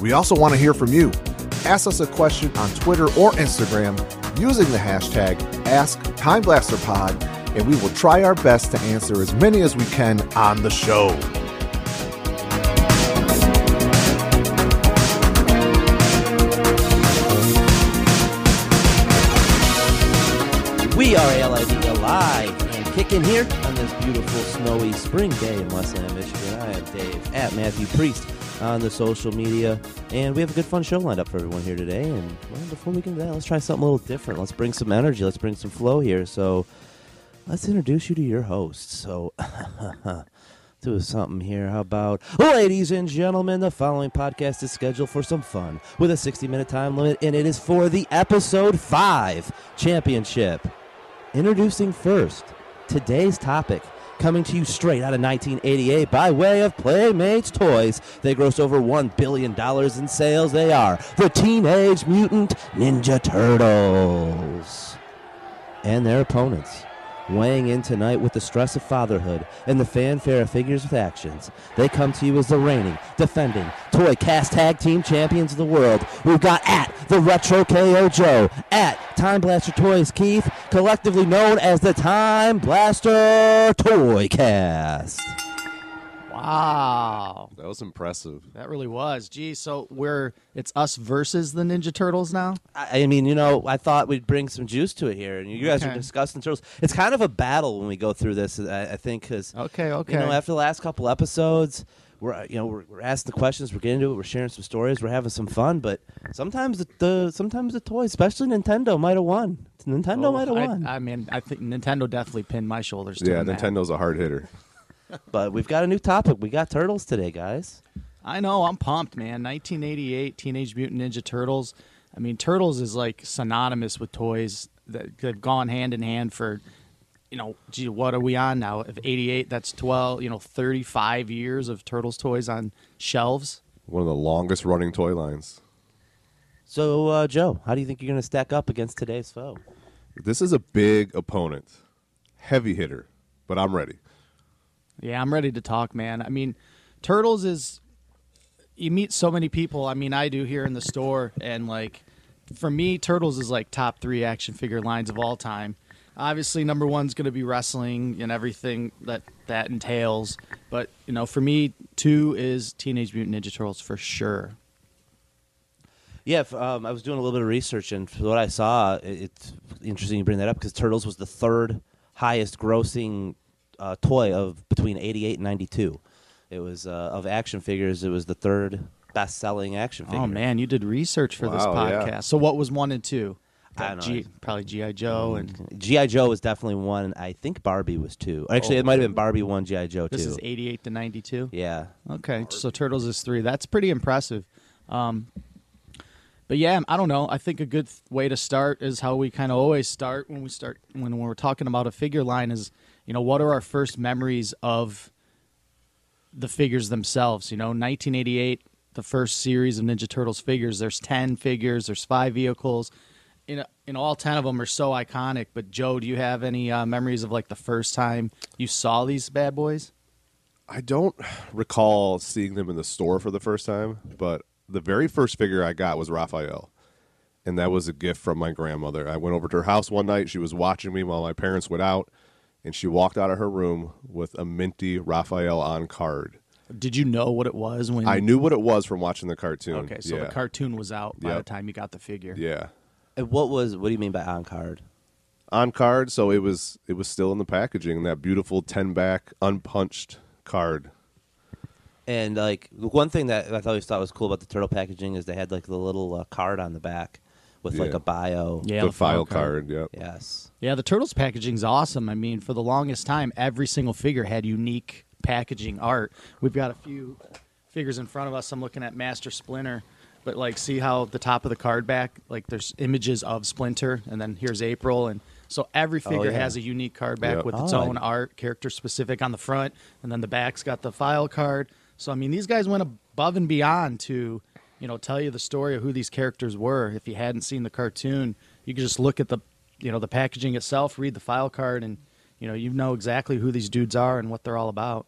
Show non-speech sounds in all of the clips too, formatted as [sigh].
We also want to hear from you. Ask us a question on Twitter or Instagram using the hashtag AskTimeBlasterPod, and we will try our best to answer as many as we can on the show. We are LID alive and kicking here on this beautiful snowy spring day in Westland, Michigan. I am Dave at Matthew Priest on the social media, and we have a good fun show lined up for everyone here today. And well, before we get into that, let's try something a little different. Let's bring some energy. Let's bring some flow here. So let's introduce you to your host. So. [laughs] do something here. How about, ladies and gentlemen, the following podcast is scheduled for some fun with a 60 minute time limit, and it is for the episode 5 championship. Introducing first today's topic, coming to you straight out of 1988 by way of Playmates Toys. They gross over $1 billion in sales. They are the Teenage Mutant Ninja Turtles. And their opponents. Weighing in tonight with the stress of fatherhood and the fanfare of figures with actions, they come to you as the reigning, defending Toy Cast Tag Team Champions of the world. We've got at the Retro KO Joe, at Time Blaster Toys Keith, collectively known as the Time Blaster Toy Cast. Wow, That was impressive. that really was. Gee, so we're it's us versus the Ninja Turtles now. I I mean, you know, I thought we'd bring some juice to it here, and you guys are discussing turtles. It's kind of a battle when we go through this. I, I think because Okay, okay. you know, after the last couple episodes, we're you know we're, we're asking the questions, we're getting into it, we're sharing some stories, we're having some fun. But sometimes the, the sometimes the toys, especially Nintendo, might have won. Nintendo Oh, might have won. I mean, I think Nintendo definitely pinned my shoulders. To Yeah, that. Nintendo's a hard hitter. But we've got a new topic. We got turtles today, guys. I know. I'm pumped, man. 1988 Teenage Mutant Ninja Turtles. I mean, Turtles is like synonymous with toys that have gone hand in hand for, you know, gee, what are we on now? Of 88, that's 12, you know, 35 years of Turtles toys on shelves. One of the longest running toy lines. So, uh, Joe, how do you think you're going to stack up against today's foe? This is a big opponent, heavy hitter, but I'm ready. Yeah, I'm ready to talk, man. I mean, Turtles is you meet so many people. I mean, I do here in the store and like for me, Turtles is like top 3 action figure lines of all time. Obviously, number 1's going to be wrestling and everything that that entails, but you know, for me, 2 is Teenage Mutant Ninja Turtles for sure. Yeah, um, I was doing a little bit of research, and what I saw, it's interesting you bring that up because Turtles was the third highest grossing uh, toy of between '88 and '92. It was uh, of action figures. It was the third best selling action figure. Oh man, you did research for this Wow, yeah. podcast. So what was 1 and 2? I don't know. G, probably GI Joe and GI Joe was definitely one. I think Barbie was two. Actually, it might have been Barbie one, GI Joe two. this is 88 to 92. yeah, Okay, so Turtles is three. That's pretty impressive. Um, but yeah, I don't know. I think a good th- way to start is how we kind of always start when we start when we're talking about a figure line. Is you know what are our first memories of the figures themselves? You know, 1988, the first series of Ninja Turtles figures. There's ten figures. There's five vehicles. In in all ten of them are so iconic. But Joe, do you have any uh, memories of like the first time you saw these bad boys? I don't recall seeing them in the store for the first time, but the very first figure I got was Raphael. And that was a gift from my grandmother. I went over to her house one night. She was watching me while my parents went out, and she walked out of her room with a minty Raphael on card. Did you know what it was when I knew what it was from watching the cartoon. Okay, so yeah. the cartoon was out by the time you got the figure. Yeah. And what was? What do you mean by on card? on card, so it was it was still in the packaging. That beautiful ten back unpunched card. And like one thing that I always thought was cool about the turtle packaging is they had like the little uh, card on the back with like Yeah. a bio. Yeah, the file card. Yep. Yes. Yeah, the Turtles packaging's awesome. I mean, for the longest time, every single figure had unique packaging art. We've got a few figures in front of us. I'm looking at Master Splinter. but like see how the top of the card back, like there's images of Splinter, and then here's April, and so every oh, figure Oh, yeah. has a unique card back Yep. with its Oh, I- own art, character specific on the front, and then the back's got the file card. So I mean, these guys went above and beyond to, you know, tell you the story of who these characters were. If you hadn't seen the cartoon, you could just look at the, you know, the packaging itself, read the file card, and you know, you know exactly who these dudes are and what they're all about.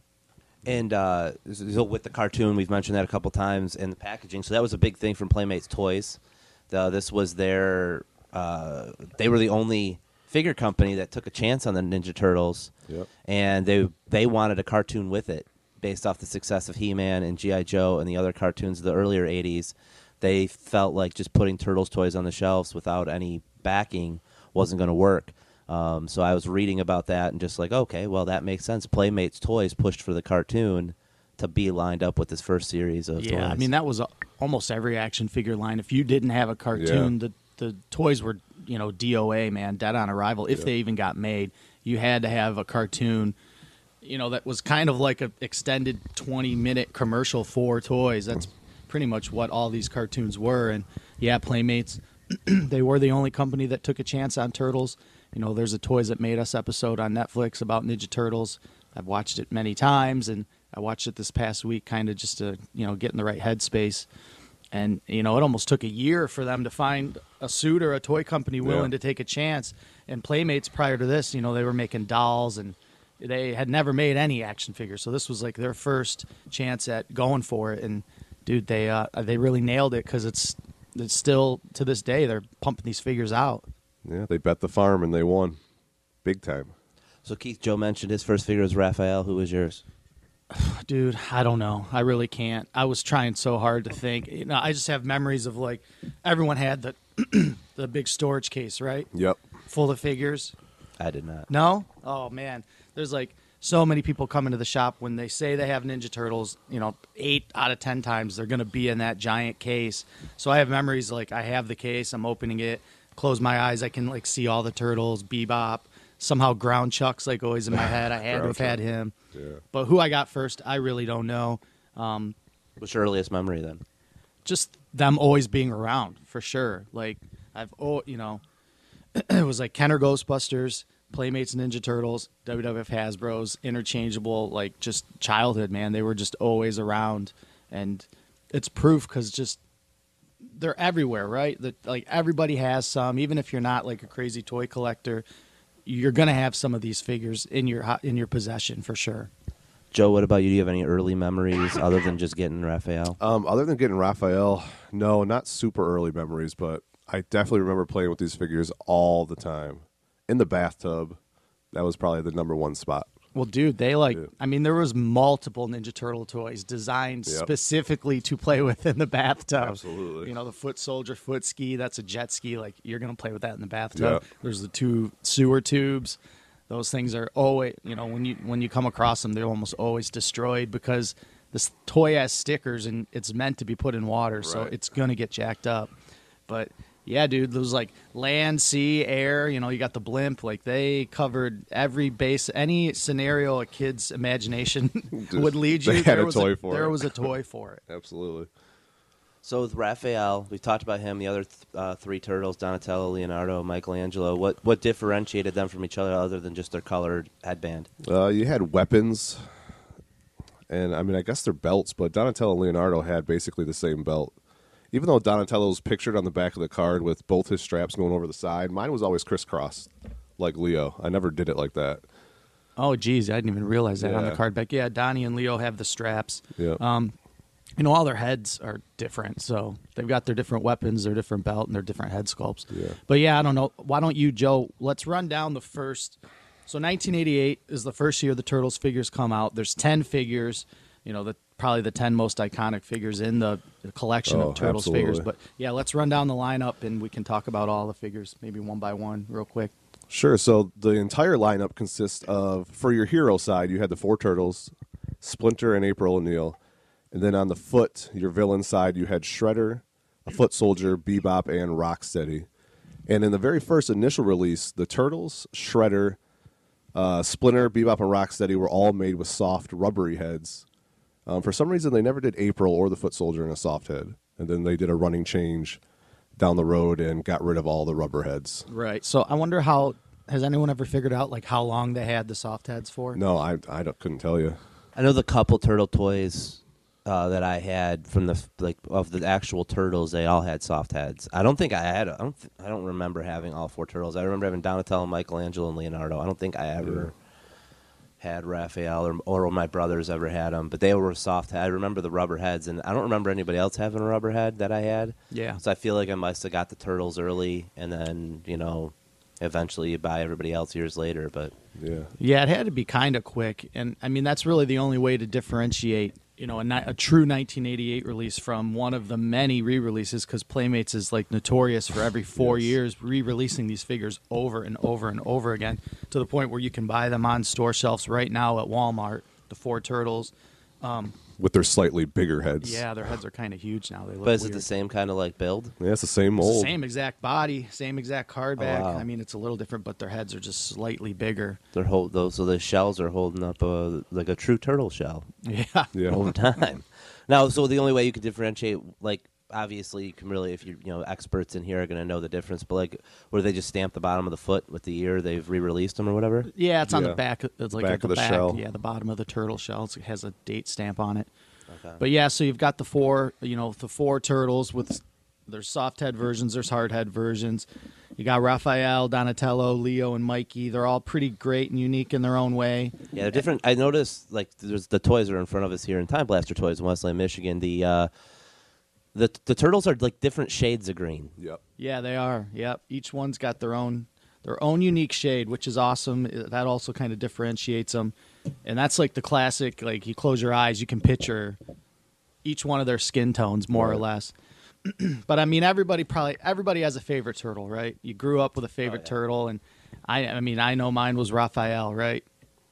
And uh, so with the cartoon, we've mentioned that a couple times, and the packaging. So that was a big thing from Playmates Toys. The, this was their. Uh, they were the only figure company that took a chance on the Ninja Turtles, Yep. and they they wanted a cartoon with it, based off the success of He-Man and GI Joe and the other cartoons of the earlier '80s. They felt like just putting Turtles toys on the shelves without any backing wasn't going to work. Um, so I was reading about that and just like, okay, well that makes sense. Playmates Toys pushed for the cartoon to be lined up with this first series of Yeah, I mean that was uh, almost every action figure line. If you didn't have a cartoon, Yeah. the the toys were you know DOA man, dead on arrival. If Yeah. they even got made, you had to have a cartoon. You know that was kind of like a extended twenty minute commercial for toys. That's pretty much what all these cartoons were. And yeah, Playmates, [clears throat] they were the only company that took a chance on turtles. You know, there's a Toys That Made Us episode on Netflix about Ninja Turtles. I've watched it many times, and I watched it this past week, kind of just to you know get in the right headspace. And you know, it almost took a year for them to find a suit or a toy company willing Yeah. to take a chance. And Playmates prior to this, you know, they were making dolls and they had never made any action figures. So this was like their first chance at going for it. And dude, they uh, they really nailed it because it's it's still to this day they're pumping these figures out. Yeah, they bet the farm and they won, big time. so Keith Joe mentioned his first figure was Raphael. Who was yours? [sighs] Dude, I don't know. I really can't. I was trying so hard to think. You know, I just have memories of like everyone had the [clears throat] the big storage case, right? Yep. Full of figures. I did not. No? Oh man. There's like so many people come into the shop when they say they have Ninja Turtles, you know, 8 out of 10 times they're going to be in that giant case. So I have memories like I have the case, I'm opening it, close my eyes, I can like see all the turtles, Bebop, somehow Ground Chuck's like always in my head. I [laughs] had to have had him. Yeah. But who I got first, I really don't know. Um, What's your earliest memory then? just them always being around for sure. Like I've oh you know, [clears throat] it was like Kenner Ghostbusters, Playmates Ninja Turtles, WWF Hasbro's, interchangeable like just childhood man. They were just always around, and it's proof because just they're everywhere, right? That like everybody has some, even if you're not like a crazy toy collector. You're gonna have some of these figures in your ho- in your possession for sure. Joe, what about you? Do you have any early memories other than just getting Raphael? Um, other than getting Raphael, no, not super early memories, but I definitely remember playing with these figures all the time. In the bathtub, that was probably the number one spot. Well, dude, they like. Yeah. I mean, there was multiple Ninja Turtle toys designed Yep. specifically to play [laughs] with in the bathtub. Absolutely. You know, the foot soldier, foot ski. That's a jet ski. Like you're gonna play with that in the bathtub. Yeah. There's the two sewer tubes. Those things are always. You know, when you when you come across them, they're almost always destroyed because this toy has stickers and it's meant to be put in water, so it's gonna get jacked up. But yeah, dude, those like land, sea, air. You know, you got the blimp. Like they covered every base, any scenario a kid's imagination [laughs] would lead you. they had there a was toy for There it. was a toy [laughs] for it. Absolutely. So with Raphael, we've talked about him. The other th- uh, three turtles: Donatello, Leonardo, Michelangelo. What what differentiated them from each other other than just their colored headband? Uh, you had weapons, and I mean, I guess they're belts, but Donatello and Leonardo had basically the same belt. Even though Donatello's pictured on the back of the card with both his straps going over the side, mine was always crisscrossed, like Leo. I never did it like that. Oh, geez, I didn't even realize that on the Yeah. card back. Yeah, Donnie and Leo have the straps. Yeah. Um, you know, all their heads are different, so they've got their different weapons, their different belt, and their different head sculpts. Yeah. But yeah, I don't know. Why don't you, Joe? Let's run down the first. So 1988 is the first year the Turtles figures come out. There's 10 figures. You know, the probably the 10 most iconic figures in the collection Oh, of Turtles absolutely. figures. But yeah, let's run down the lineup and we can talk about all the figures, maybe one by one, real quick. Sure. So the entire lineup consists of, for your hero side, you had the four turtles, Splinter and April O'Neil. And then on the foot, your villain side, you had Shredder, a foot soldier, Bebop, and Rocksteady. And in the very first initial release, the turtles, Shredder, uh, Splinter, Bebop, and Rocksteady were all made with soft, rubbery heads. Um, for some reason, they never did April or the foot soldier in a soft head. and then they did a running change down the road and got rid of all the rubber heads. Right. So I wonder how has anyone ever figured out like how long they had the soft heads for? No, I I don't- couldn't tell you. I know the couple turtle toys uh, that I had from the like of the actual turtles. They all had soft heads. I don't think I had. I don't. th- I don't remember having all four turtles. I remember having Donatello, Michelangelo, and Leonardo. I don't think I ever had Raphael or or my brothers ever had them. But they were soft. I remember the rubber heads, and I don't remember anybody else having a rubber head that I had. Yeah. So I feel like I must have got the turtles early, and then you know, eventually you buy everybody else years later. But Yeah. Yeah, it had to be kind of quick, and I mean that's really the only way to differentiate, you know, a, a true 1988 release from one of the many re-releases because Playmates is like notorious for every four Yes. years re-releasing these figures over and over and over again to the point where you can buy them on store shelves right now at Walmart. The four turtles, um, With their slightly bigger heads. yeah, their heads are kind of huge now. They look but is it the same kind of like build? Yeah, it's the same It's the mold. same exact body, same exact card oh, back. wow. I mean, it's a little different, but their heads are just slightly bigger. They're hold those, so the shells are holding up a, like a true turtle shell [laughs] Yeah. Yeah. over time. now, so the only way you could differentiate, like obviously, you can really, if you you know experts in here are going to know the difference. But like, where they just stamp the bottom of the foot with the ear, they've re-released them or whatever. Yeah, it's on Yeah. the back. It's like Back at the, of the back. shell. Yeah, the bottom of the turtle shell. It has a date stamp on it. Okay. But yeah, so you've got the four, you know, the four turtles with there's soft head versions, there's hard head versions. You got Raphael, Donatello, Leo, and Mikey. They're all pretty great and unique in their own way. Yeah, they're different. I noticed like there's the toys are in front of us here in Time Blaster Toys in Westland, Michigan. The uh, the the turtles are like different shades of green. Yep. Yeah, they are. Yep. Each one's got their own their own unique shade, which is awesome. Uh, That also kind of differentiates them. And that's like the classic like you close your eyes, you can picture each one of their skin tones more or less. [clears throat] but I mean everybody probably everybody has a favorite turtle, right? You grew up with a favorite yeah. turtle and I I mean I know mine was Raphael, right?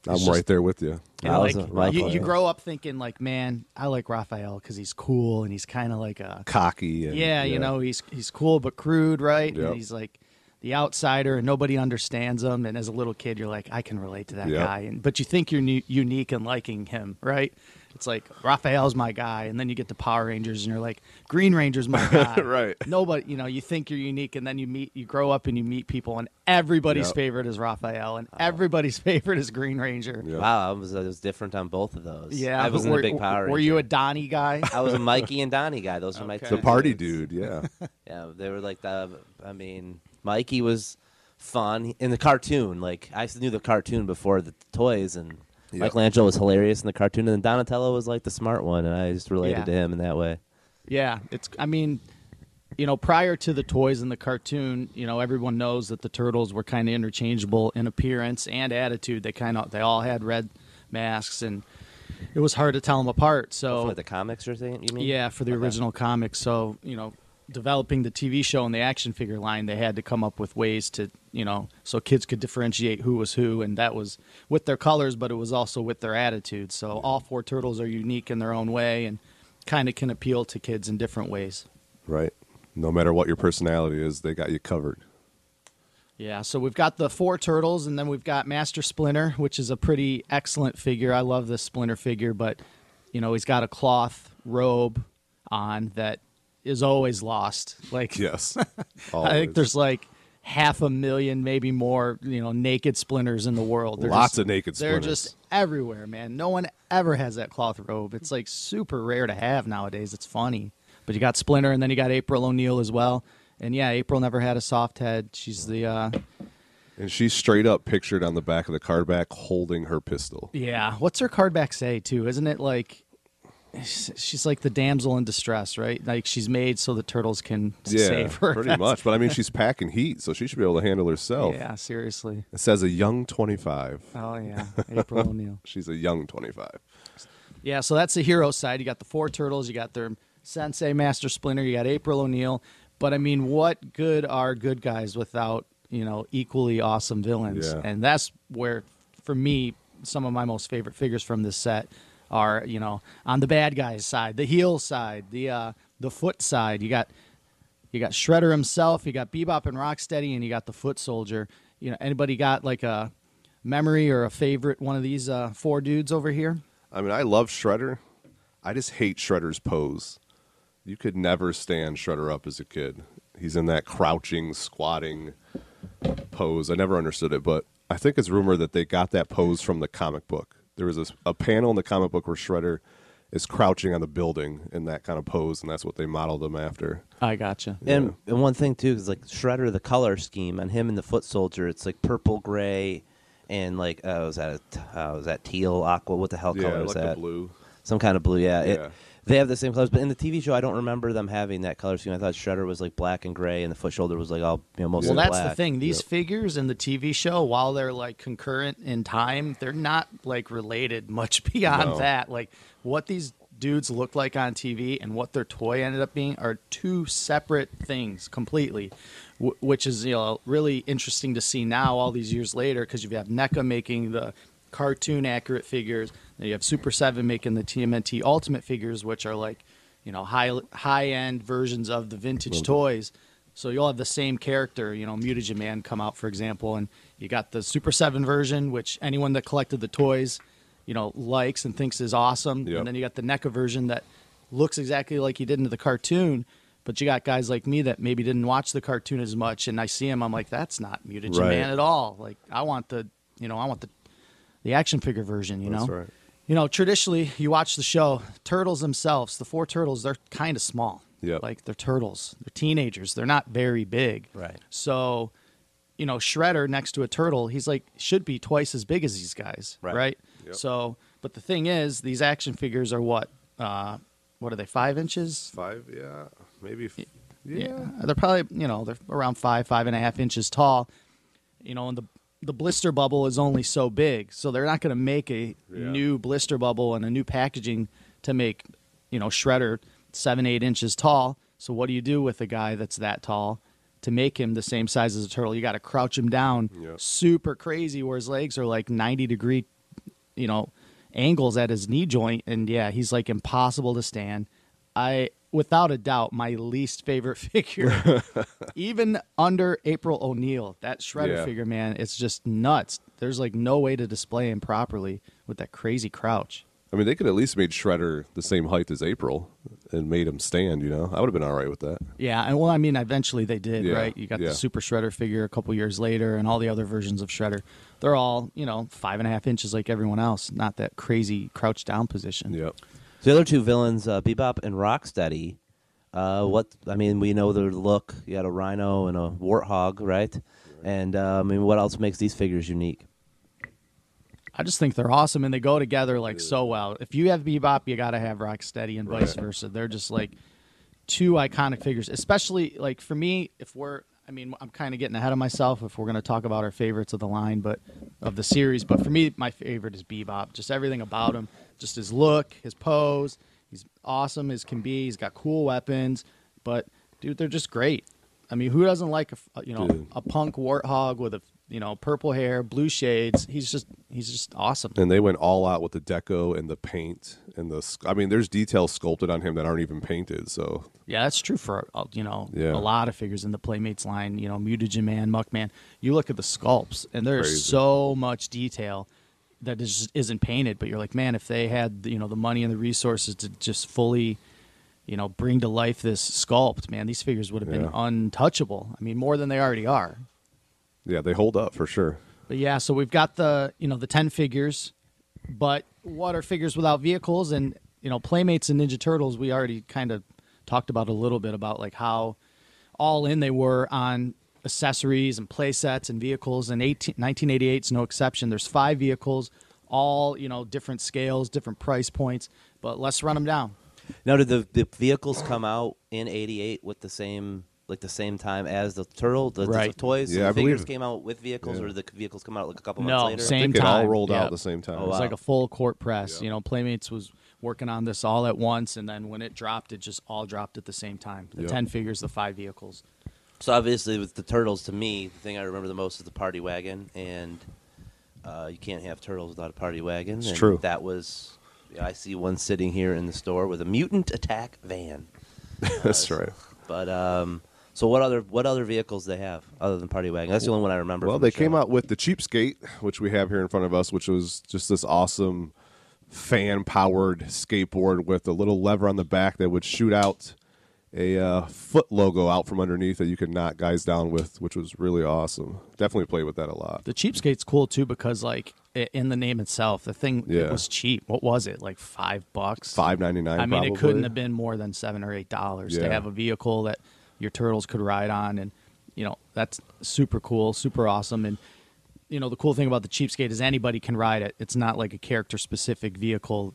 I'm It's right there with you. And I like you, you grow up thinking like, man, I like Raphael because he's cool and he's kind of like a Cocky. And, yeah, you know, he's he's cool but crude, right? Yep. And he's like the outsider, and nobody understands him. And as a little kid, you're like, I can relate to that Yep. guy. And but you think you're nu- unique and liking him, right? It's like Raphael's my guy, and then you get to Power Rangers, and you're like, Green Ranger's my [laughs] guy. Right. Nobody, you know, you think you're unique, and then you meet, you grow up, and you meet people, and everybody's Yep. favorite is Raphael, and uh, everybody's [laughs] favorite is Green Ranger. Yeah. Wow, I was, I was different on both of those. Yeah, I wasn't were, a big Power Were Ranger. you a Donnie guy? [laughs] I was a Mikey and Donnie guy. Those were my two The party dudes. dude. Yeah. Yeah, they were like the. I mean, Mikey was fun in the cartoon. Like I knew the cartoon before the toys, and Yep. Michelangelo was hilarious in the cartoon, and then Donatello was like the smart one, and I just related Yeah. to him in that way. Yeah, it's. I mean, you know, prior to the toys and the cartoon, you know, everyone knows that the turtles were kind of interchangeable in appearance and attitude. They kind of they all had red masks, and it was hard to tell them apart. So oh, For the comics, you're saying? You mean? yeah, for the Okay. original comics. So you know, developing the TV show and the action figure line, they had to come up with ways to you know so kids could differentiate who was who, and that was with their colors, but it was also with their attitudes. So all four turtles are unique in their own way and kind of can appeal to kids in different ways. right. No matter what your personality is, they got you covered. Yeah, so we've got the four turtles, and then we've got Master Splinter, which is a pretty excellent figure. I love this Splinter figure, but you know he's got a cloth robe on that is always lost. Like Yes. [laughs] I think there's like half a million, maybe more, you know, naked splinters in the world. They're Lots just- of naked They're splinters. just everywhere, man. No one ever has that cloth robe. It's like super rare to have nowadays. It's funny, but you got Splinter, and then you got April O'Neil as well. And yeah, April never had a soft head. She's the uh, And she's straight up pictured on the back of the card back holding her pistol. Yeah. What's her card back say too? Isn't it like she's like the damsel in distress, right? Like she's made so the turtles can Yeah, save her. pretty much. But I mean, [laughs] she's packing heat, so she should be able to handle herself. Yeah, seriously. It says a young 25. Oh yeah, [laughs] April O'Neil. She's a young 25. Yeah, so that's the hero side. You got the four turtles, you got their sensei Master Splinter, you got April O'Neil. But I mean, what good are good guys without, you know, equally awesome villains? Yeah. And that's where for me some of my most favorite figures from this set are, you know, on the bad guys side, the heel side, the uh the foot side. You got you got Shredder himself, you got Bebop and Rocksteady, and you got the Foot Soldier. You know, anybody got like a memory or a favorite one of these uh, four dudes over here? I mean, I love Shredder. I just hate Shredder's pose. you could never stand Shredder up as a kid. He's in that crouching, squatting pose. I never understood it, but I think it's rumored that they got that pose from the comic book. There was a, a panel in the comic book where Shredder is crouching on the building in that kind of pose, and that's what they modeled him after. I gotcha. And, and one thing too is like Shredder, the color scheme on him and the Foot Soldier, it's like purple, gray, and like uh, was that a, uh, was that teal, aqua? What the hell yeah, color is that? the blue. Some kind of blue. Yeah. It- Yeah. They have the same colors, but in the TV show, I don't remember them having that color scheme. I thought Shredder was like black and gray, and the Foot Soldier was like all you know mostly black. Well, that's black. the thing. These figures in the TV show, while they're like concurrent in time, they're not like related much [laughs] beyond No. that. Like what these dudes look like on TV and what their toy ended up being are two separate things completely, w- which is you know really interesting to see now all these years later because you have got NECA making the cartoon accurate figures, then you have Super Seven making the TMNT Ultimate figures, which are like you know high high end versions of the vintage toys. So you'll have the same character, you know, Mutagen Man come out, for example, and you got the Super 7 version, which anyone that collected the toys, you know, likes and thinks is awesome. Yep. And then you got the NECA version that looks exactly like he did in the cartoon, but you got guys like me that maybe didn't watch the cartoon as much, and I see him, I'm like, that's not Mutagen Right. Man at all. Like, I want the, you know, I want the, the action figure version, you That's know? right. You know, traditionally, you watch the show, turtles themselves, the four turtles, they're kind of small. Yep. Like they're turtles. They're teenagers. They're not very big. Right. So, you know, Shredder next to a turtle, he's like should be twice as big as these guys, Right. right? Yep. So, but the thing is, these action figures are what? Uh, what are they? Five inches? Five, yeah, maybe. F- yeah. they're probably you know they're around five, five and a half inches tall. You know, and the the blister bubble is only so big, so they're not going to make a Yeah. new blister bubble and a new packaging to make you know Shredder seven, eight inches tall. So what do you do with a guy that's that tall? To make him the same size as a turtle, you got to crouch him down Yeah. super crazy, where his legs are like ninety degree, you know, angles at his knee joint, and yeah, he's like impossible to stand. I, without a doubt, my least favorite [laughs] figure, [laughs] even under April O'Neil, that Shredder Yeah. figure, man, it's just nuts. There's like no way to display him properly with that crazy crouch. I mean, they could at least made Shredder the same height as April and made him stand. You know, I would have been all right with that. Yeah, and well, I mean, eventually they did, Yeah, right? You got yeah. the Super Shredder figure a couple years later, and all the other versions of Shredder. They're all, you know, five and a half inches like everyone else, not that crazy crouch down position. Yep. So the other two villains, uh, Bebop and Rocksteady. Uh, what I mean, we know their look. You had a rhino and a warthog, right? And uh, I mean, what else makes these figures unique? I just think they're awesome, and they go together like so well. If you have Bebop, you got to have Rocksteady, and vice Right. versa. They're just like two iconic figures, especially like for me. If we're, I mean, I'm kind of getting ahead of myself if we're going to talk about our favorites of the line, but of the series. But for me, my favorite is Bebop. Just everything about him, just his look, his pose. He's awesome as can be. He's got cool weapons, but dude, they're just great. I mean, who doesn't like a you know Dude. a punk warthog with a you know purple hair, blue shades? He's just he's just awesome. And they went all out with the deco and the paint and the. I mean, there's details sculpted on him that aren't even painted. So Yeah, that's true for uh, you know Yeah. a lot of figures in the Playmates line. You know, Mutagen Man, Muckman. You look at the sculpts, and there's Crazy. so much detail that is just isn't painted. But you're like, man, if they had you know the money and the resources to just fully, you know, bring to life this sculpt, man, these figures would have been Yeah. untouchable. I mean, more than they already are. yeah, they hold up for sure. But yeah, so we've got the you know the ten figures, but what are figures without vehicles? And you know, Playmates and Ninja Turtles, we already kind of talked about a little bit about like how all in they were on accessories and play sets and vehicles. And 18, 1988 is no exception. There's five vehicles, all you know, different scales, different price points. But let's run them down. Now, did the, the vehicles come out in '88 with the same like the same time as the turtle? The, the Right. toys. So Yeah, I the figures believe- came out with vehicles, Yeah. or did the vehicles come out like a couple No, months later? same I think it all time. rolled out at the same time. Oh, It was wow. like a full court press. Yeah. You know, Playmates was working on this all at once, and then when it dropped, it just all dropped at the same time. The Yep. ten figures, the five vehicles. So obviously, with the turtles, to me, the thing I remember the most is the party wagon, and uh, you can't have turtles without a party wagon. It's and true. That was. yeah, I see one sitting here in the store with a mutant attack van. [laughs] That's Uh, right. But um, so what other what other vehicles they have other than party wagon? That's the only one I remember. Well, from the they came show. out with the cheapskate, which we have here in front of us, which was just this awesome fan powered skateboard with a little lever on the back that would shoot out a uh, foot logo out from underneath that you could knock guys down with, which was really awesome. Definitely played with that a lot. The cheapskate's cool too because like in the name itself, the thing it was cheap. What was it? Like five bucks. Five ninety nine. I mean, probably. it couldn't have been more than seven or eight dollars to have a vehicle that your turtles could ride on, and you know that's super cool, super awesome. And you know the cool thing about the cheapskate is anybody can ride it. It's not like a character specific vehicle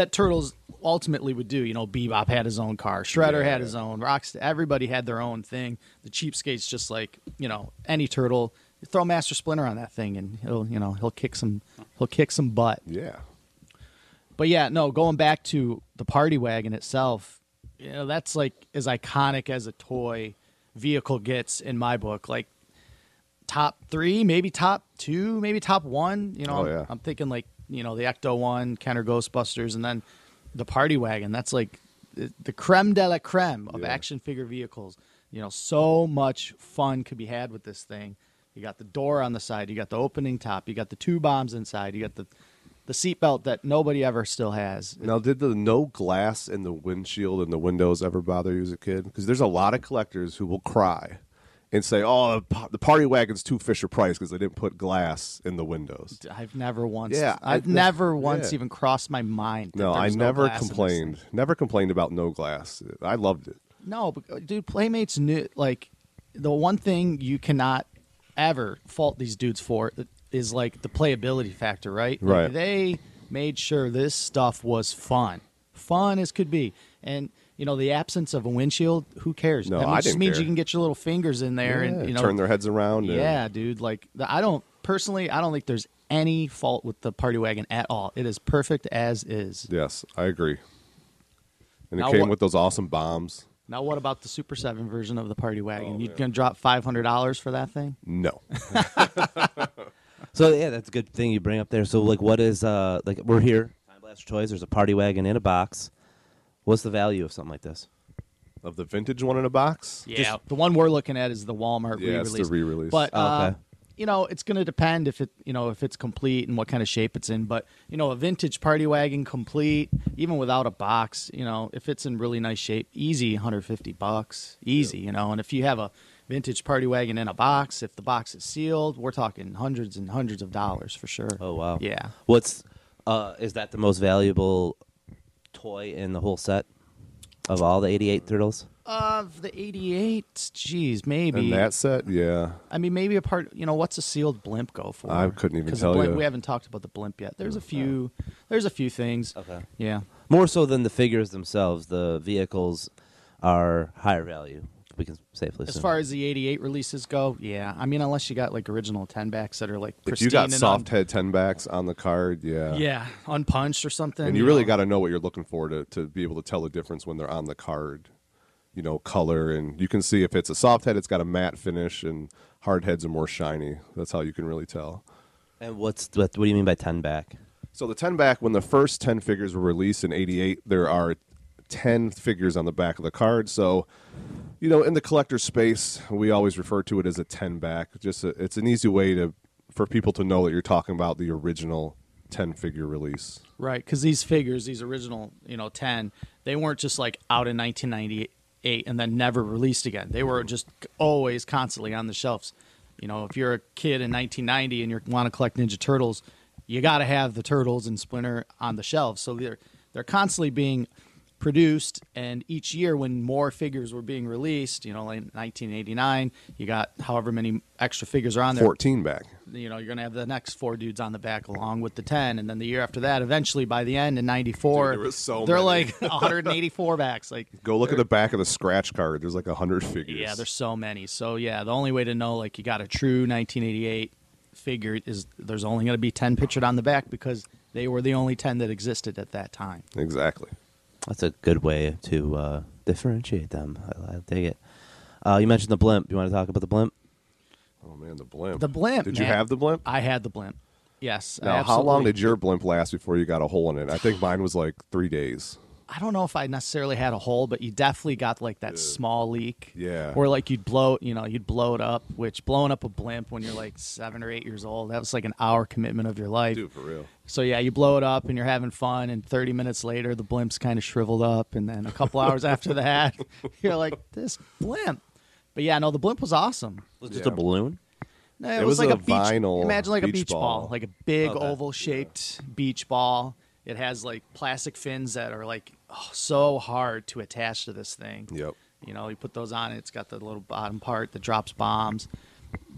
that turtles ultimately would do. You know, Bebop had his own car, Shredder had Yeah. his own, Rocksteady, everybody had their own thing. The cheapskate's just like you know any turtle. Throw Master Splinter on that thing, and he'll you know he'll kick some he'll kick some butt. Yeah. But yeah, no, going back to the party wagon itself, you know, that's like as iconic as a toy vehicle gets in my book. Like top three, maybe top two, maybe top one. You know, Oh, I'm, yeah. I'm thinking like, you know, the Ecto one, Kenner Ghostbusters, and then the party wagon. That's like the, the creme de la creme of Yeah. action figure vehicles. You know, so much fun could be had with this thing. You got the door on the side, you got the opening top, you got the two bombs inside, you got the the seatbelt that nobody ever still has. Now, did the no glass in the windshield and the windows ever bother you as a kid? Because there's a lot of collectors who will cry and say, "Oh, the the party wagon's too Fisher Price because they didn't put glass in the windows." I've never once. Yeah, I've never once yeah. even crossed my mind. that No, I never glass complained. Never complained about no glass. I loved it. No, but, uh, dude, Playmates knew like the one thing you cannot ever fault these dudes for is like the playability factor, right? Like, Right. they made sure this stuff was fun, fun as could be, and. You know the absence of a windshield. Who cares? No, that I just didn't means care. you can get your little fingers in there Yeah, and you know turn their heads around. and- Yeah, dude. Like I don't personally, I don't think there's any fault with the party wagon at all. It is perfect as is. Yes, I agree. And it came what- with those awesome bombs. Now, what about the Super Seven version of the party wagon? Oh, you man. gonna drop five hundred dollars for that thing? No. [laughs] So yeah, that's a good thing you bring up there. So like, what is uh like we're here, Time Blaster Toys. There's a party wagon in a box. What's the value of something like this? of the vintage one in a box? Yeah, the one we're looking at is the Walmart Yeah, re-release. the re-release. But Oh, uh, okay. you know, it's going to depend if it, you know, if it's complete and what kind of shape it's in. But you know, a vintage party wagon complete, even without a box, you know, if it's in really nice shape, easy 150 bucks, easy. You know, and if you have a vintage party wagon in a box, if the box is sealed, we're talking hundreds and hundreds of dollars for sure. Oh wow. Yeah. What's uh is that the most valuable toy in the whole set of all the 88 turtles? Of the 88, geez, maybe. And that set, yeah. I mean, maybe a part. You know, what's a sealed blimp go for? I couldn't even 'Cause tell the blimp, you. We haven't talked about the blimp yet. There's a oh. few. There's a few things. Okay. Yeah. More so than the figures themselves, the vehicles are higher value. We can safely As say. far as the 88 releases go, yeah. I mean, unless you got like original 10 backs that are like If pristine you got and soft un- head 10 backs on the card, yeah. yeah, unpunched or something. And you really know. got to know what you're looking for to, to be able to tell the difference when they're on the card. You know, color, and you can see if it's a soft head, it's got a matte finish, and hard heads are more shiny. That's how you can really tell. and what's what, what do you mean by 10 back? So the 10 back, when the first 10 figures were released in 88, there are 10 figures on the back of the card. So, you know, in the collector space, we always refer to it as a 10 back. Just a, it's an easy way to for people to know that you're talking about the original 10 figure release. Right, because these figures, these original, you know, ten, they weren't just like out in 1998 and then never released again. They were just always constantly on the shelves. You know, if you're a kid in 1990 and you want to collect Ninja Turtles, you got to have the Turtles and Splinter on the shelves. So they're they're constantly being produced, and each year when more figures were being released, you know, like 1989, you got however many extra figures are on there 14 back. you know, you're going to have the next four dudes on the back along with the 10. And then the year after that, eventually by the end in 94, Dude, there was so they're many. like 184 backs. Like, [laughs] Go look at the back of the scratch card. There's like 100 figures. yeah, there's so many. So, yeah, the only way to know, like, you got a true 1988 figure is there's only going to be 10 pictured on the back because they were the only 10 that existed at that time. Exactly. That's a good way to uh, differentiate them. I, I dig it. Uh, you mentioned the blimp. You want to talk about the blimp? Oh, man, the blimp. The blimp. Did you man. have the blimp? I had the blimp. Yes. Now, how long did your blimp last before you got a hole in it? I think mine was like three days. I don't know if I necessarily had a hole, but you definitely got like that small leak. Yeah. Or like you'd blow, you know, you'd blow it up. Which blowing up a blimp when you're like seven or eight years old, that was like an hour commitment of your life. Dude, for real. So yeah, you blow it up and you're having fun, and 30 minutes later, the blimp's kind of shriveled up, and then a couple [laughs] hours after that, [laughs] you're like, this blimp. But yeah, no, the blimp was awesome. It Was just Yeah. a balloon? No, it, It was, was like a a, beach, vinyl Imagine like a beach beach ball. ball. like a big Okay. oval shaped beach ball. It has like plastic fins that are like oh, so hard to attach to this thing. Yep. You know, you put those on, it's got the little bottom part that drops bombs.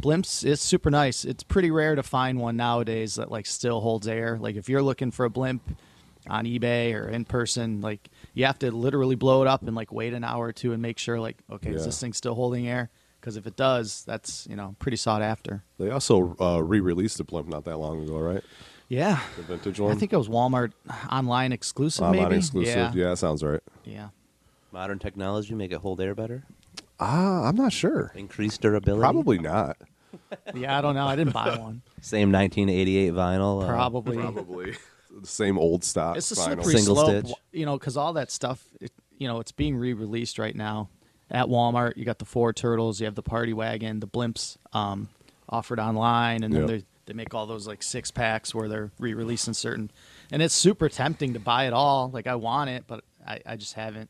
Blimps is super nice. It's pretty rare to find one nowadays that like still holds air. Like if you're looking for a blimp on eBay or in person, like you have to literally blow it up and like wait an hour or two and make sure like okay, is this thing still holding air? Because if it does, that's you know pretty sought after. They also uh, re-released the blimp not that long ago, right? Yeah, The vintage one. I think it was Walmart online exclusive. online maybe exclusive. Yeah. Yeah. that sounds right. yeah. Modern technology make it hold air better? Ah, I'm not sure. Increased durability? Probably not. [laughs] Yeah, I don't know. I didn't buy one. Same 1988 vinyl. uh, Probably. Probably the [laughs] same old stock. It's a vinyl. slippery Single slope, stitch. you know, because all that stuff, it, you know, it's being re-released right now at Walmart. You got the four turtles, you have the party wagon, the blimps um, offered online, and then Yep. they they make all those like six packs where they're re-releasing certain, and it's super tempting to buy it all. Like I want it, but I, I just haven't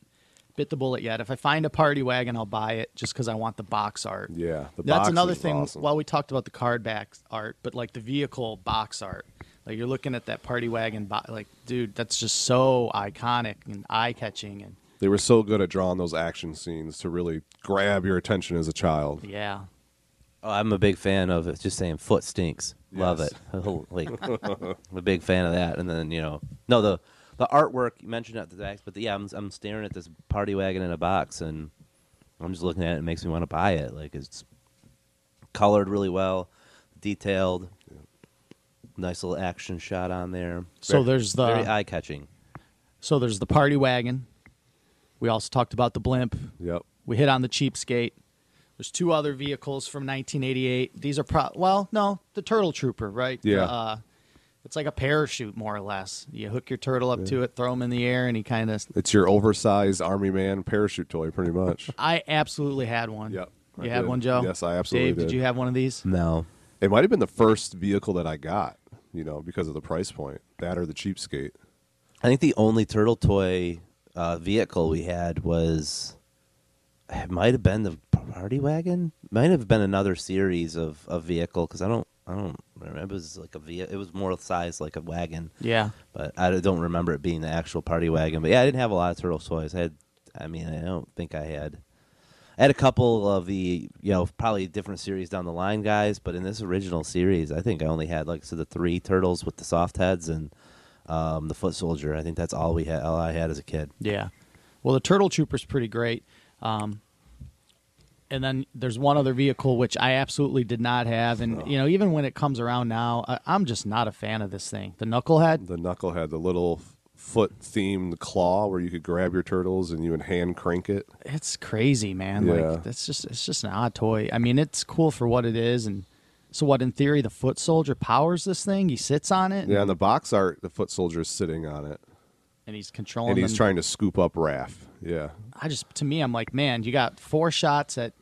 bit the bullet yet. If I find a party wagon, I'll buy it just because I want the box art. Yeah, the That's another thing. awesome. Well, we talked about the card back art, but like the vehicle box art, like you're looking at that party wagon, bo- like dude, that's just so iconic and eye catching, and They were so good at drawing those action scenes to really grab your attention as a child. yeah, Oh, I'm a big fan of it. Just saying, foot stinks. Love Yes. it. [laughs] like, [laughs] I'm a big fan of that. And then you know, no the the artwork you mentioned at the back, but yeah, I'm I'm staring at this party wagon in a box, and I'm just looking at it. It makes me want to buy it. Like it's colored really well, detailed, nice little action shot on there. So Very- there's the- very eye catching. So there's the party wagon. We also talked about the blimp. Yep. We hit on the cheapskate. There's two other vehicles from 1988. These are pro well, no, the Turtle Trooper, right? Yeah. The, uh, it's like a parachute, more or less. You hook your turtle up to it, throw him in the air, and he kind of. It's your oversized army man parachute toy, pretty much. I absolutely had one. Yep, I You had did. one, Joe? Yes, I absolutely Dave, did. did. you have one of these? No, It might have been the first vehicle that I got, you know, because of the price point. That or the cheapskate. I think the only turtle toy uh, vehicle we had was it might have been the party wagon. Might have been another series of, of vehicle because I don't I don't remember. It was like a ve- It was more size like a wagon, Yeah. but I don't remember it being the actual party wagon. But yeah, I didn't have a lot of turtle toys. I had. I mean, I don't think I had. I had a couple of the, you know, probably different series down the line guys, but in this original series, I think I only had like so the three turtles with the soft heads and um, the foot soldier. I think that's all we had. All I had as a kid. Yeah. Well, the Turtle Trooper's pretty great. Um, and then there's one other vehicle which I absolutely did not have, and you know, even when it comes around now, I, I'm just not a fan of this thing. The Knucklehead. The knucklehead, the little foot themed claw where you could grab your turtles and you would hand crank it. It's crazy, man. Yeah. Like that's just it's just an odd toy. I mean, it's cool for what it is, and so what? In theory, the foot soldier powers this thing. He sits on it, Yeah, in the box art, the foot soldier is sitting on it. And he's controlling. And he's them. trying to scoop up Raph. Yeah. I just to me, I'm like, man, you got four shots at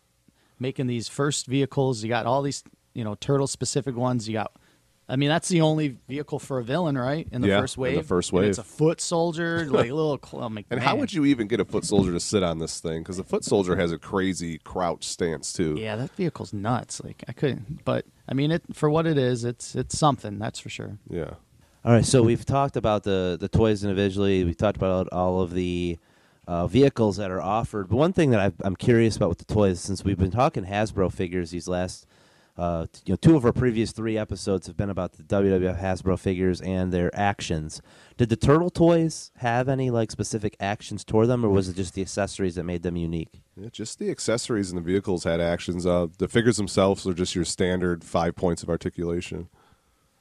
making these first vehicles. You got all these, you know, turtle specific ones. You got, I mean, that's the only vehicle for a villain, right? In the Yeah, first in the wave. first And it's a foot soldier, [laughs] like a little. Like, And how would you even get a foot soldier to sit on this thing? Because the foot soldier has a crazy crouch stance too. Yeah, that vehicle's nuts. Like I couldn't, but I mean, it for what it is, it's it's something. That's for sure. Yeah. All right, so we've talked about the the toys individually. We've talked about all of the uh, vehicles that are offered. But one thing that I've, I'm curious about with the toys, since we've been talking Hasbro figures these last, uh, t- you know, two of our previous three episodes have been about the WWF Hasbro figures and their actions. Did the turtle toys have any like specific actions toward them, or was it just the accessories that made them unique? Yeah, just the accessories and the vehicles had actions. Uh, the figures themselves are just your standard five points of articulation.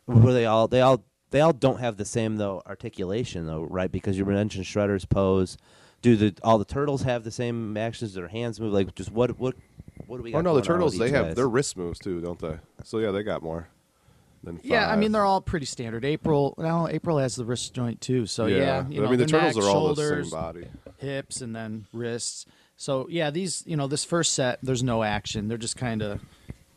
Were they all? They all. They all don't have the same though articulation though, right? Because you mentioned Shredder's pose. Do the all the turtles have the same actions? Their hands move like just what what what do we oh, got? Oh no, the going on with turtles they have guys? their wrist moves too, don't they? So yeah, they got more. Then Yeah, I mean they're all pretty standard. April, no, April has the wrist joint too. So yeah, you I know, mean the, turtles neck, are all shoulders, the same body. hips, and then wrists. So yeah, these you know this first set, there's no action. They're just kind of,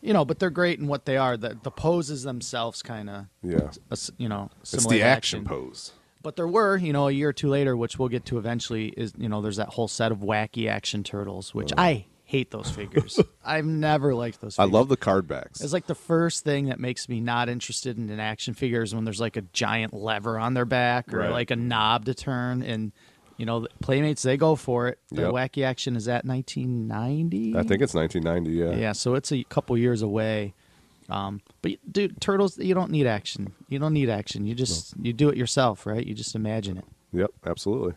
you know, but they're great in what they are. The the poses themselves kind of, Yeah, you know, it's the action pose. But there were, you know, a year or two later, which we'll get to eventually, is you know, there's that whole set of wacky action turtles, which I hate those figures. [laughs] I've never liked those. I love the card backs. It's like the first thing that makes me not interested in an action figures when there's like a giant lever on their back or Right. like a knob to turn, and you know, the Playmates they go for it. The Yep. wacky action is at 1990. I think it's 1990. Yeah. Yeah, so it's a couple years away. Um, but dude, turtles, you don't need action. You don't need action. You just you do it yourself, right? You just imagine it. Yep. Absolutely.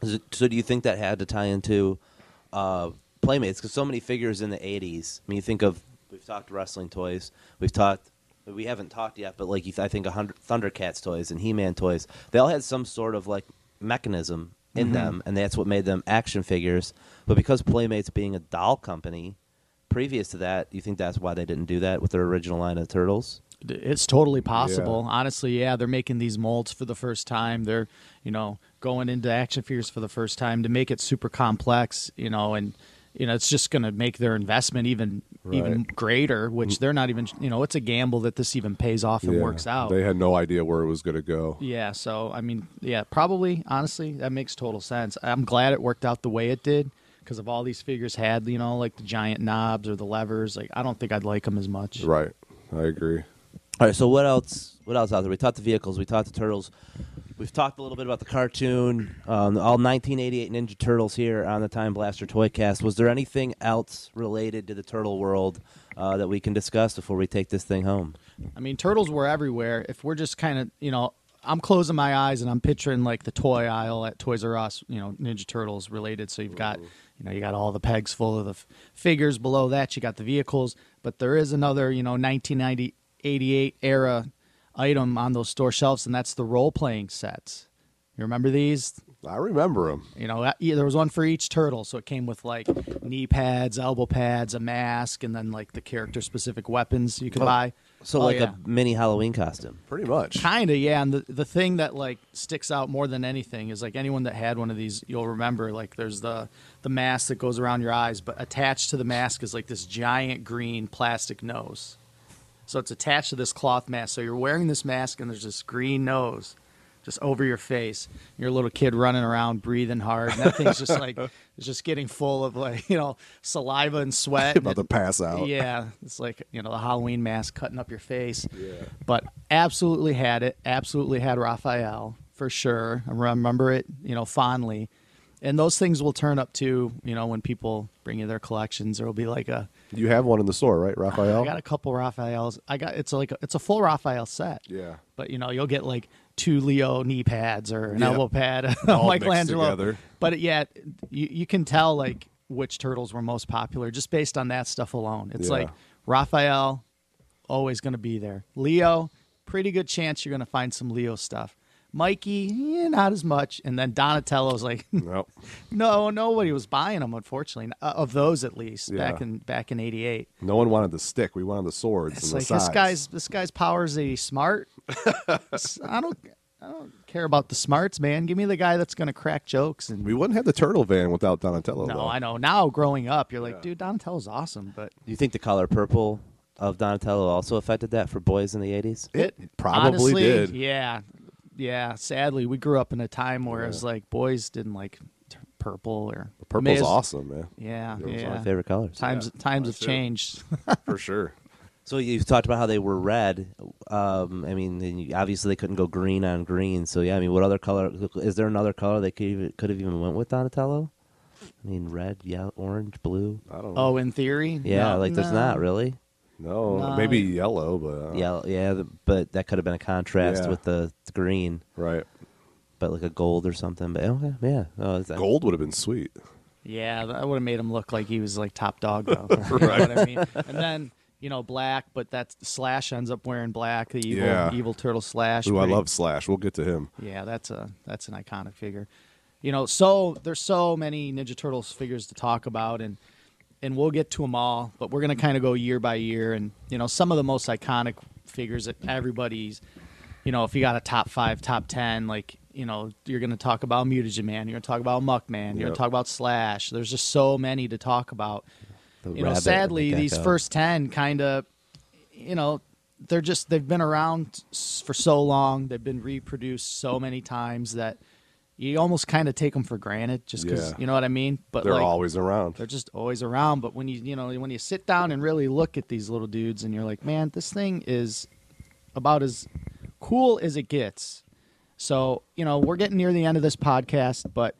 Is it- So do you think that had to tie into uh, Playmates? Because so many figures in the '80s. I mean, you think of we've talked wrestling toys, we've talked. We haven't talked yet, but like you th- I think a hundred Thundercats toys and He-Man toys, they all had some sort of like mechanism in mm-hmm. them, and that's what made them action figures. But because Playmates being a doll company, previous to that, you think that's why they didn't do that with their original line of turtles? It's totally possible. Yeah. Honestly, yeah, they're making these molds for the first time. They're, you know, going into action figures for the first time to make it super complex, you know, and you know, it's just going to make their investment even even greater, which mm. they're not even, you know, it's a gamble that this even pays off and Yeah. works out. They had no idea where it was going to go. Yeah, so I mean, yeah, probably honestly, that makes total sense. I'm glad it worked out the way it did because if all these figures had, you know, like the giant knobs or the levers, like I don't think I'd like them as much. Right. I agree. All right, so what else? What else out there? We talked the vehicles. We talked the turtles. We've talked a little bit about the cartoon. Um, all 1988 Ninja Turtles here on the Time Blaster Toycast. Was there anything else related to the turtle world uh, that we can discuss before we take this thing home? I mean, turtles were everywhere. If we're just kind of, you know, I'm closing my eyes and I'm picturing like the toy aisle at Toys R Us, you know, Ninja Turtles related. So you've got, you know, you got all the pegs full of the f- figures. Below that, you got the vehicles. But there is another, you know, 1988 era item on those store shelves, and that's the role playing sets. You remember these? I remember them. You know, there was one for each turtle, so it came with like knee pads, elbow pads, a mask, and then like the character specific weapons you could Oh, buy. So Oh, like yeah. a mini Halloween costume. Pretty much. Kinda, yeah. And the the thing that like sticks out more than anything is like anyone that had one of these, you'll remember like there's the the mask that goes around your eyes, but attached to the mask is like this giant green plastic nose. So it's attached to this cloth mask. So you're wearing this mask and there's this green nose just over your face. You're a little kid running around breathing hard, and that thing's just like [laughs] it's just getting full of like you know saliva and sweat. About and to pass out. yeah, it's like you know the Halloween mask cutting up your face. Yeah. But absolutely had it. Absolutely had Raphael for sure. I remember it, you know, fondly. And those things will turn up too, you know, when people bring you their collections. There will be like a. You have one in the store, right, Raphael? I got a couple Raphaels. I got it's like a, it's a full Raphael set. Yeah. But you know, you'll get like two Leo knee pads or an Yeah. elbow pad, [laughs] All mixed Michelangelo. together. But yeah, you you can tell like which turtles were most popular just based on that stuff alone. It's Yeah. like Raphael, always going to be there. Leo, pretty good chance you're going to find some Leo stuff. Mikey, yeah, not as much. And then Donatello's like, [laughs] Nope. no, nobody was buying them, unfortunately, uh, of those at least back in back in '88. No one wanted the stick. We wanted the swords It's and like the this guy's this guy's powers is he smart? [laughs] I don't I don't care about the smarts, man. Give me the guy that's gonna crack jokes and We wouldn't have the turtle van without Donatello. no, though. I know. Now growing up, you're like, dude, Donatello's awesome, but Do you think the color purple of Donatello also affected that for boys in the 80s? It probably honestly, did. Yeah, yeah. Sadly, we grew up in a time where it was like boys didn't like t- purple or Purple's may awesome, man. Yeah, Those are yeah. my favorite colors. Times times have too. changed. [laughs] For sure. So you've talked about how they were red. Um, I mean, and you- obviously they couldn't go green on green. So yeah, I mean, what other color? Is there another color they could even, could have even went with Donatello? I mean, red, yellow, orange, blue. I don't know. oh, in theory, Yeah, No, like there's no. not really. No, no. maybe yellow, but uh, Yeah, yeah, the- but that could have been a contrast Yeah. with the, the green, right. but like a gold or something. But okay, yeah, oh, it's- Gold would have been sweet. Yeah, that would have made him look like he was like top dog though. [laughs] You know what I mean? And then you know black, but that Slash ends up wearing black. The evil Yeah. evil turtle Slash. Ooh, I pretty- love Slash. We'll get to him. Yeah, that's a that's an iconic figure. You know, so there's so many Ninja Turtles figures to talk about, and and we'll get to them all. But we're gonna kind of go year by year, and you know, some of the most iconic figures that everybody's, you know, if you got a top five, top ten, like you know, you're going to talk about Mutagen Man, you're going to talk about Muck Man, you're going to talk about Slash. There's just so many to talk about. The you know, and the sadly, these first ten kind of, you know, they're just they've been around for so long, they've been reproduced so many times that you almost kind of take them for granted, just because Yeah. you know what I mean. But They're like, always around. they're just always around. But when you you know when you sit down and really look at these little dudes, and you're like, man, this thing is about as cool as it gets. So you know we're getting near the end of this podcast, but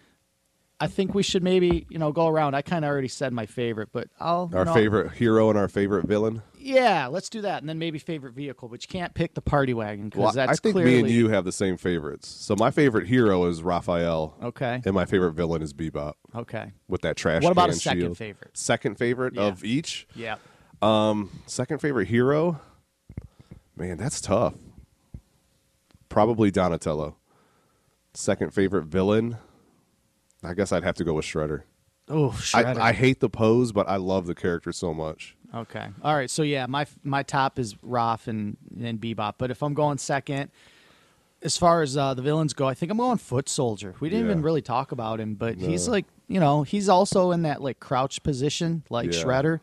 I think we should maybe you know go around. I kind of already said my favorite, but I'll Our favorite hero and our favorite villain. Yeah, let's do that, and then maybe favorite vehicle, but you can't pick the party wagon because Well, that's I think clearly me and you have the same favorites. So my favorite hero is Raphael, okay. and my favorite villain is Bebop Okay, with that trash. What about a second shield. favorite? Second favorite Yeah. of each. yeah. Um, Second favorite hero. Man, that's tough. Probably Donatello. Second favorite villain. I guess I'd have to go with Shredder. Oh, I, Shredder. I hate the pose, but I love the character so much. Okay. All right. So yeah, my my top is Raph and and Bebop. But if I'm going second, as far as uh, the villains go, I think I'm going Foot Soldier. We didn't Yeah. even really talk about him, but he's like you know he's also in that like crouch position like Yeah. Shredder,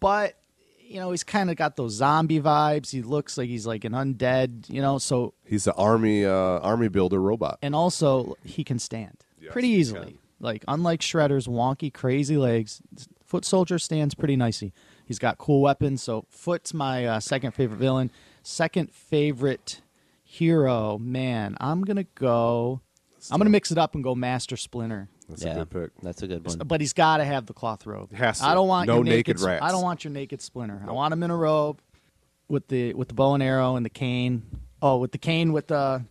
but you know he's kind of got those zombie vibes. He looks like he's like an undead. You know. So He's the army uh, army builder robot. and also he can stand Yes, pretty easily. can. Like unlike Shredder's wonky, crazy legs, Foot Soldier stands pretty nicely. He's got cool weapons. So Foot's my uh, second favorite villain. Second favorite hero, man, I'm gonna go. I'm gonna mix it up and go Master Splinter. That's yeah, a good pick. That's a good one. But he's got to have the cloth robe. Has to. I don't want No your naked naked. rats. I don't want your naked Splinter. I want him in a robe with the with the bow and arrow and the cane. Oh, with the cane with the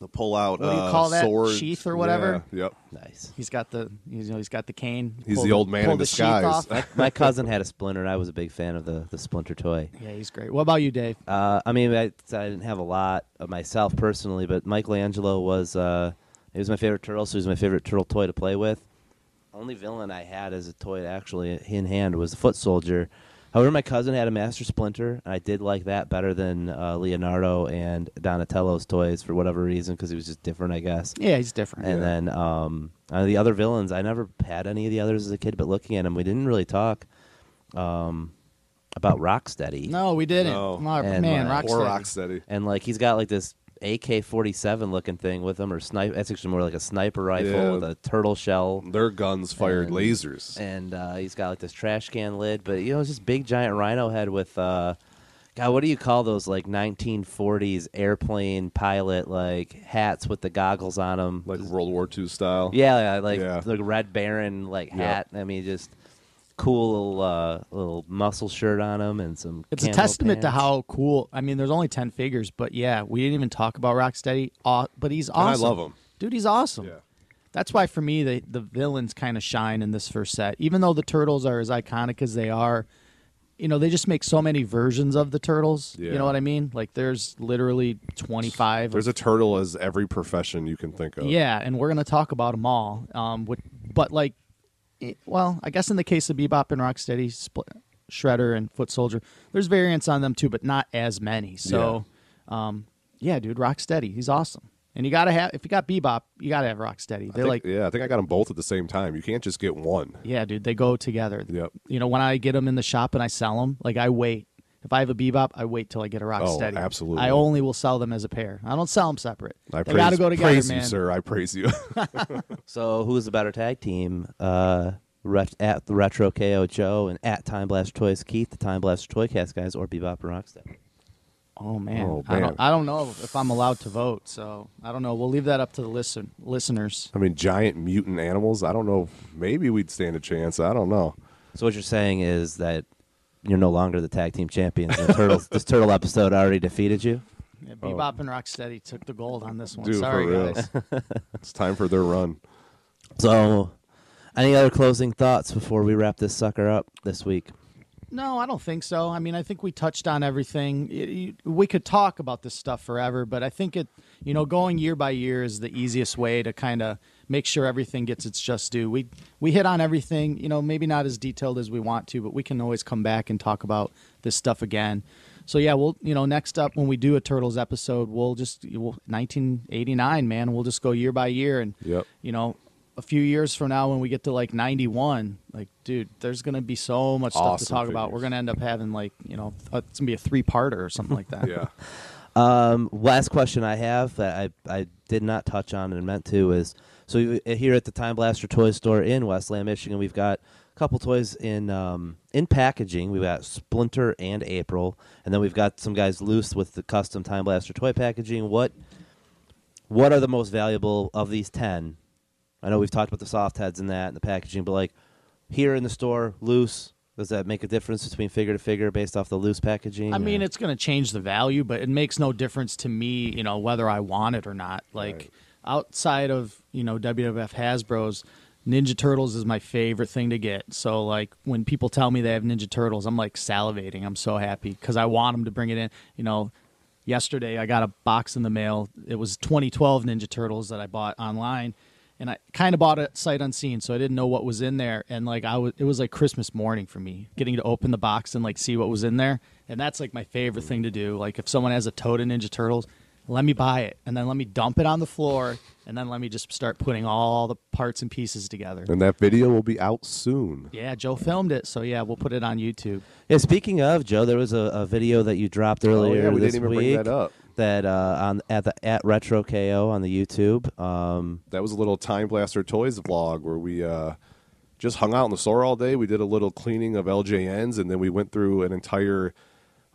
The pull out What do you uh, call that? sword. Sheath or whatever? Yeah, yep. Nice. He's got the you know he's got the cane. He's Pull the old man pull in the sheath disguise. off. My, my cousin had a Splinter, and I was a big fan of the the Splinter toy. yeah, he's great. What about you, Dave? Uh, I mean, I, I didn't have a lot of myself personally, but Michelangelo was uh, he was my favorite turtle, so he was my favorite turtle toy to play with. Only villain I had as a toy actually in hand was the Foot Soldier. However, my cousin had a Master Splinter, and I did like that better than uh, Leonardo and Donatello's toys for whatever reason because he was just different, I guess. Yeah, he's different. And Yeah. then um, uh, the other villains, I never had any of the others as a kid, but looking at them, we didn't really talk um, about Rocksteady. no, we didn't. No. Mar- And, man, Or Rocksteady. Rocksteady. and like he's got like this AK-47 looking thing with him, or snipe. That's actually more like a sniper rifle Yeah. with a turtle shell, Their guns fired And- lasers. and uh, he's got like this trash can lid. But you know, it's just big giant rhino head with. Uh, God, what do you call those like 1940s airplane pilot like hats with the goggles on them? like World War II style. Yeah, yeah, like Yeah. the Red Baron like hat. I mean, just cool little uh, little muscle shirt on him and some. It's a camo testament to how cool. I mean, there's only ten figures, but yeah, we didn't even talk about Rocksteady. Aw- but he's awesome. And I love him. dude. He's awesome. Yeah. That's why for me the the villains kind of shine in this first set. Even though the turtles are as iconic as they are, you know, they just make so many versions of the turtles. You know what I mean? Like there's literally 25. There's a turtle as every profession you can think of. yeah, and we're going to talk about them all. Um with, but like it- well, I guess in the case of Bebop and Rocksteady, Spl- Shredder and Foot Soldier, there's variants on them too, but not as many. So um yeah, dude, Rocksteady, he's awesome. And you got to have if you got Bebop, you got to have Rocksteady. I They're like yeah, I think I got them both at the same time. You can't just get one. Yeah, dude, they go together. Yep. You know, when I get them in the shop and I sell them, like I wait. If I have a Bebop, I wait till I get a rock Oh, steady. absolutely. I only will sell them as a pair. I don't sell them separate. I they praise, got to go together, praise man. you, sir. I praise you. [laughs] [laughs] So, who's the better tag team? Uh, ret- at the Retro KO Joe and at Time Blaster Toys Keith, the Time Blaster Toycast guys, or Bebop and Rocksteady? Oh man. Oh, I don't. I don't know if I'm allowed to vote. So I don't know. We'll leave that up to the listen listeners. I mean, giant mutant animals. I don't know. Maybe we'd stand a chance. I don't know. So, what you're saying is that you're no longer the tag team champions. The turtles, [laughs] this turtle episode already defeated you. Yeah, Bebop and Rocksteady took the gold on this one. Dude, Sorry, guys. [laughs] It's time for their run. So, any other closing thoughts before we wrap this sucker up this week? No, I don't think so. I mean, I think we touched on everything. It- you- we could talk about this stuff forever, but I think it, you know, going year by year is the easiest way to kind of make sure everything gets its just due. We we hit on everything, you know, maybe not as detailed as we want to, but we can always come back and talk about this stuff again. So yeah, we'll you know next up when we do a Turtles episode, we'll just we'll, 1989, man. We'll just go year by year, and Yep. you know, a few years from now when we get to like 91, like dude, there's gonna be so much stuff to Awesome talk about. We're gonna end up having like you know uh, it's gonna be a three parter or something like that. [laughs] Yeah. Um, last question I have that I, I did not touch on and meant to is so here at the Time Blaster Toy Store in Westland, Michigan, we've got a couple toys in um, in packaging. We've got Splinter and April, and then we've got some guys loose with the custom Time Blaster toy packaging. What what are the most valuable of these ten? I know we've talked about the soft heads and that and the packaging, but like here in the store, loose. Does that make a difference between figure to figure based off the loose packaging? I mean, or- it's going to change the value, but it makes no difference to me, you know, whether I want it or not. Like Right. Outside of you know WWF Hasbro's, Ninja Turtles is my favorite thing to get. So like when people tell me they have Ninja Turtles, I'm like salivating. I'm so happy because I want them to bring it in. You know, yesterday I got a box in the mail. It was 2012 Ninja Turtles that I bought online. And I kind of bought it sight unseen, so I didn't know what was in there. And like I was, it was like Christmas morning for me, getting to open the box and like see what was in there. And that's like my favorite thing to do. Like if someone has a of Ninja Turtles, let me buy it, and then let me dump it on the floor, and then let me just start putting all the parts and pieces together. And that video will be out soon. Yeah, Joe filmed it, so yeah, we'll put it on YouTube. Yeah, speaking of Joe, there was a, a video that you dropped earlier oh, yeah, we this didn't even week bring that up. that uh, on at the at Retro KO on the YouTube. Um, That was a little Time Blaster Toys vlog where we uh, just hung out in the store all day. We did a little cleaning of LJNs, and then we went through an entire.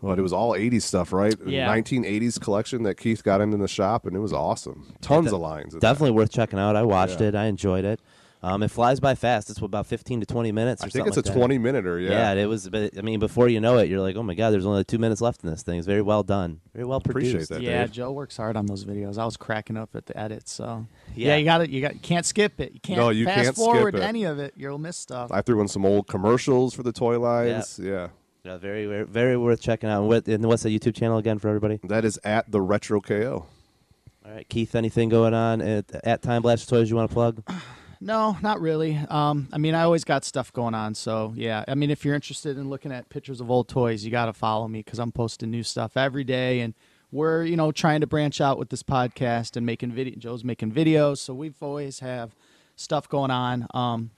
What it was all '80s stuff, right? Yeah. 1980s collection that Keith got into the shop, and it was awesome. Tons de- of lines. in definitely worth checking out. I watched Yeah. it. I enjoyed it. Um, it flies by fast. It's about fifteen to twenty minutes. Or I think it's a like that. 20 minute or Yeah. yeah. it was. But I mean, before you know it, you're like, oh my god, there's only two minutes left in this thing. It's very well done, very well Appreciate produced. that. yeah, Dave. Joe works hard on those videos. I was cracking up at the edits, so Yeah. yeah, you got it. You got you can't skip it. You can't No, you fast can't skip forward it. any of it. You'll miss stuff. I threw in some old commercials for the toy lines. Yeah. Yeah, very, very, very worth checking out. And, what, and what's the YouTube channel again for everybody? That is at the Retro KO. All right, Keith, anything going on at, at Time Blast Toys you want to plug? [sighs] No, not really. Um, I mean, I always got stuff going on. So, yeah. I mean, if you're interested in looking at pictures of old toys, you got to follow me because I'm posting new stuff every day. And we're, you know, trying to branch out with this podcast and making video. Joe's making videos. So we've always have stuff going on. Um,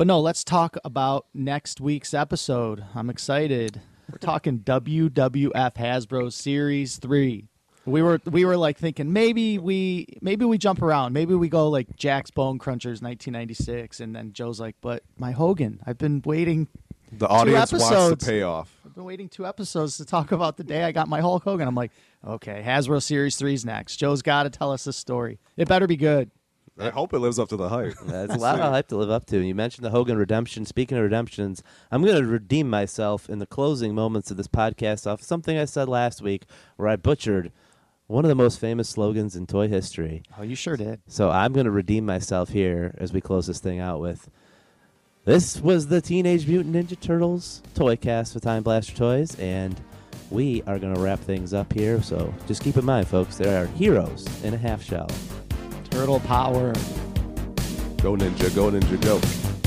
but no, let's talk about next week's episode. I'm excited. We're talking WWF Hasbro Series 3 we were we were like thinking maybe we maybe we jump around. Maybe we go like Jakks Bone Crunchers 1996 and then Joe's like but my Hogan I've been waiting The audience wants the payoff. I've been waiting two episodes to talk about the day I got my Hulk Hogan. I'm like okay Hasbro Series 3's next. Joe's got to tell us this story. It better be good I hope it lives up to the hype. [laughs] That's a lot of hype to live up to. You mentioned the Hogan redemption. Speaking of redemptions, I'm going to redeem myself in the closing moments of this podcast off something I said last week where I butchered one of the most famous slogans in toy history. oh you sure did So I'm going to redeem myself here as we close this thing out with. This was the Teenage Mutant Ninja Turtles toy cast for Time Blaster Toys, and we are going to wrap things up here. So just keep in mind, folks, there are heroes in a half shell. Turtle Power Go Ninja, go Ninja, go.